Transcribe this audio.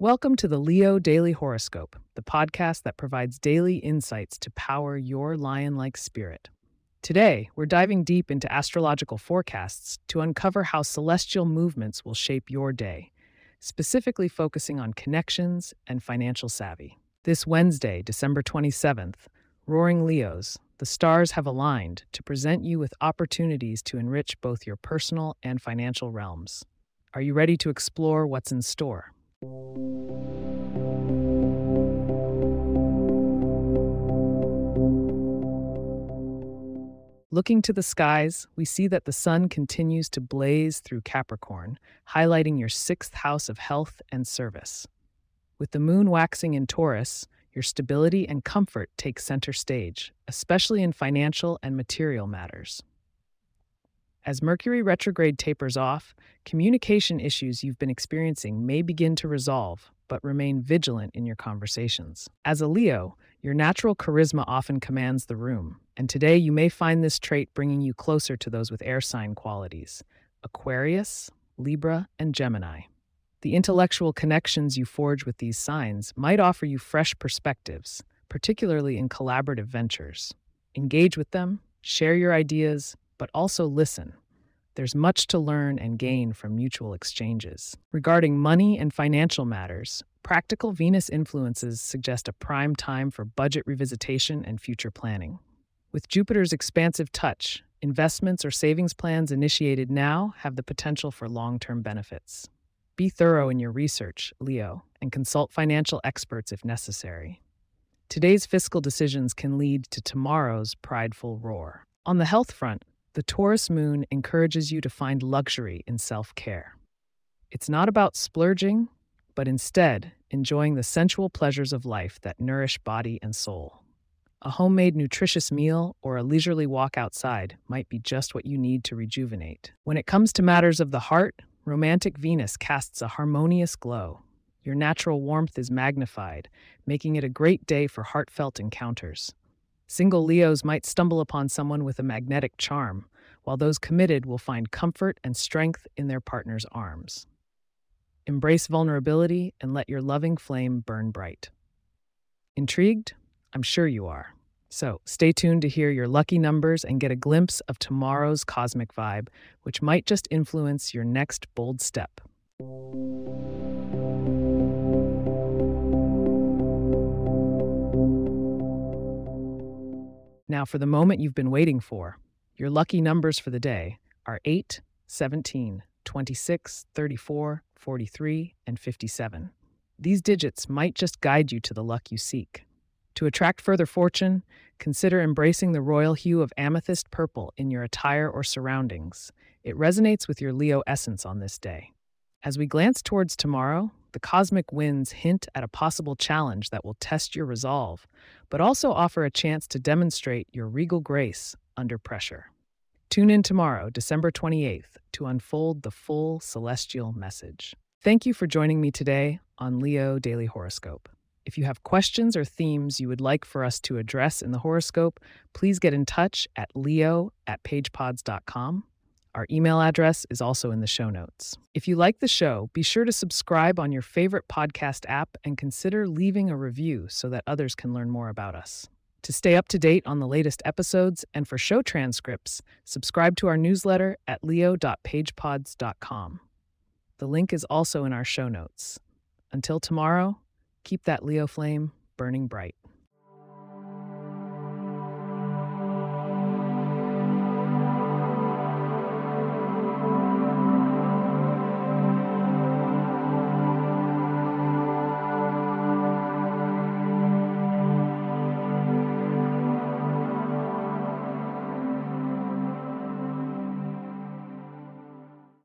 Welcome to the Leo Daily Horoscope, the podcast that provides daily insights to power your lion like spirit. Today, we're diving deep into astrological forecasts to uncover how celestial movements will shape your day, specifically focusing on connections and financial savvy. This Wednesday, December 27th, Roaring Leos, the stars have aligned to present you with opportunities to enrich both your personal and financial realms. Are you ready to explore what's in store? Looking to the skies, we see that the sun continues to blaze through Capricorn, highlighting your sixth house of health and service. With the moon waxing in Taurus, your stability and comfort take center stage, especially in financial and material matters. As Mercury retrograde tapers off, communication issues you've been experiencing may begin to resolve, but remain vigilant in your conversations. As a Leo, your natural charisma often commands the room, and today you may find this trait bringing you closer to those with air sign qualities Aquarius, Libra, and Gemini. The intellectual connections you forge with these signs might offer you fresh perspectives, particularly in collaborative ventures. Engage with them, share your ideas, but also listen. There's much to learn and gain from mutual exchanges. Regarding money and financial matters, practical Venus influences suggest a prime time for budget revisitation and future planning. With Jupiter's expansive touch, investments or savings plans initiated now have the potential for long term benefits. Be thorough in your research, Leo, and consult financial experts if necessary. Today's fiscal decisions can lead to tomorrow's prideful roar. On the health front, the Taurus moon encourages you to find luxury in self care. It's not about splurging, but instead enjoying the sensual pleasures of life that nourish body and soul. A homemade, nutritious meal or a leisurely walk outside might be just what you need to rejuvenate. When it comes to matters of the heart, romantic Venus casts a harmonious glow. Your natural warmth is magnified, making it a great day for heartfelt encounters. Single Leos might stumble upon someone with a magnetic charm, while those committed will find comfort and strength in their partner's arms. Embrace vulnerability and let your loving flame burn bright. Intrigued? I'm sure you are. So stay tuned to hear your lucky numbers and get a glimpse of tomorrow's cosmic vibe, which might just influence your next bold step. Now, for the moment you've been waiting for, your lucky numbers for the day are 8, 17, 26, 34, 43, and 57. These digits might just guide you to the luck you seek. To attract further fortune, consider embracing the royal hue of amethyst purple in your attire or surroundings. It resonates with your Leo essence on this day. As we glance towards tomorrow, the cosmic winds hint at a possible challenge that will test your resolve, but also offer a chance to demonstrate your regal grace under pressure. Tune in tomorrow, December 28th, to unfold the full celestial message. Thank you for joining me today on Leo Daily Horoscope. If you have questions or themes you would like for us to address in the horoscope, please get in touch at leo at pagepods.com our email address is also in the show notes. If you like the show, be sure to subscribe on your favorite podcast app and consider leaving a review so that others can learn more about us. To stay up to date on the latest episodes and for show transcripts, subscribe to our newsletter at leo.pagepods.com. The link is also in our show notes. Until tomorrow, keep that Leo flame burning bright.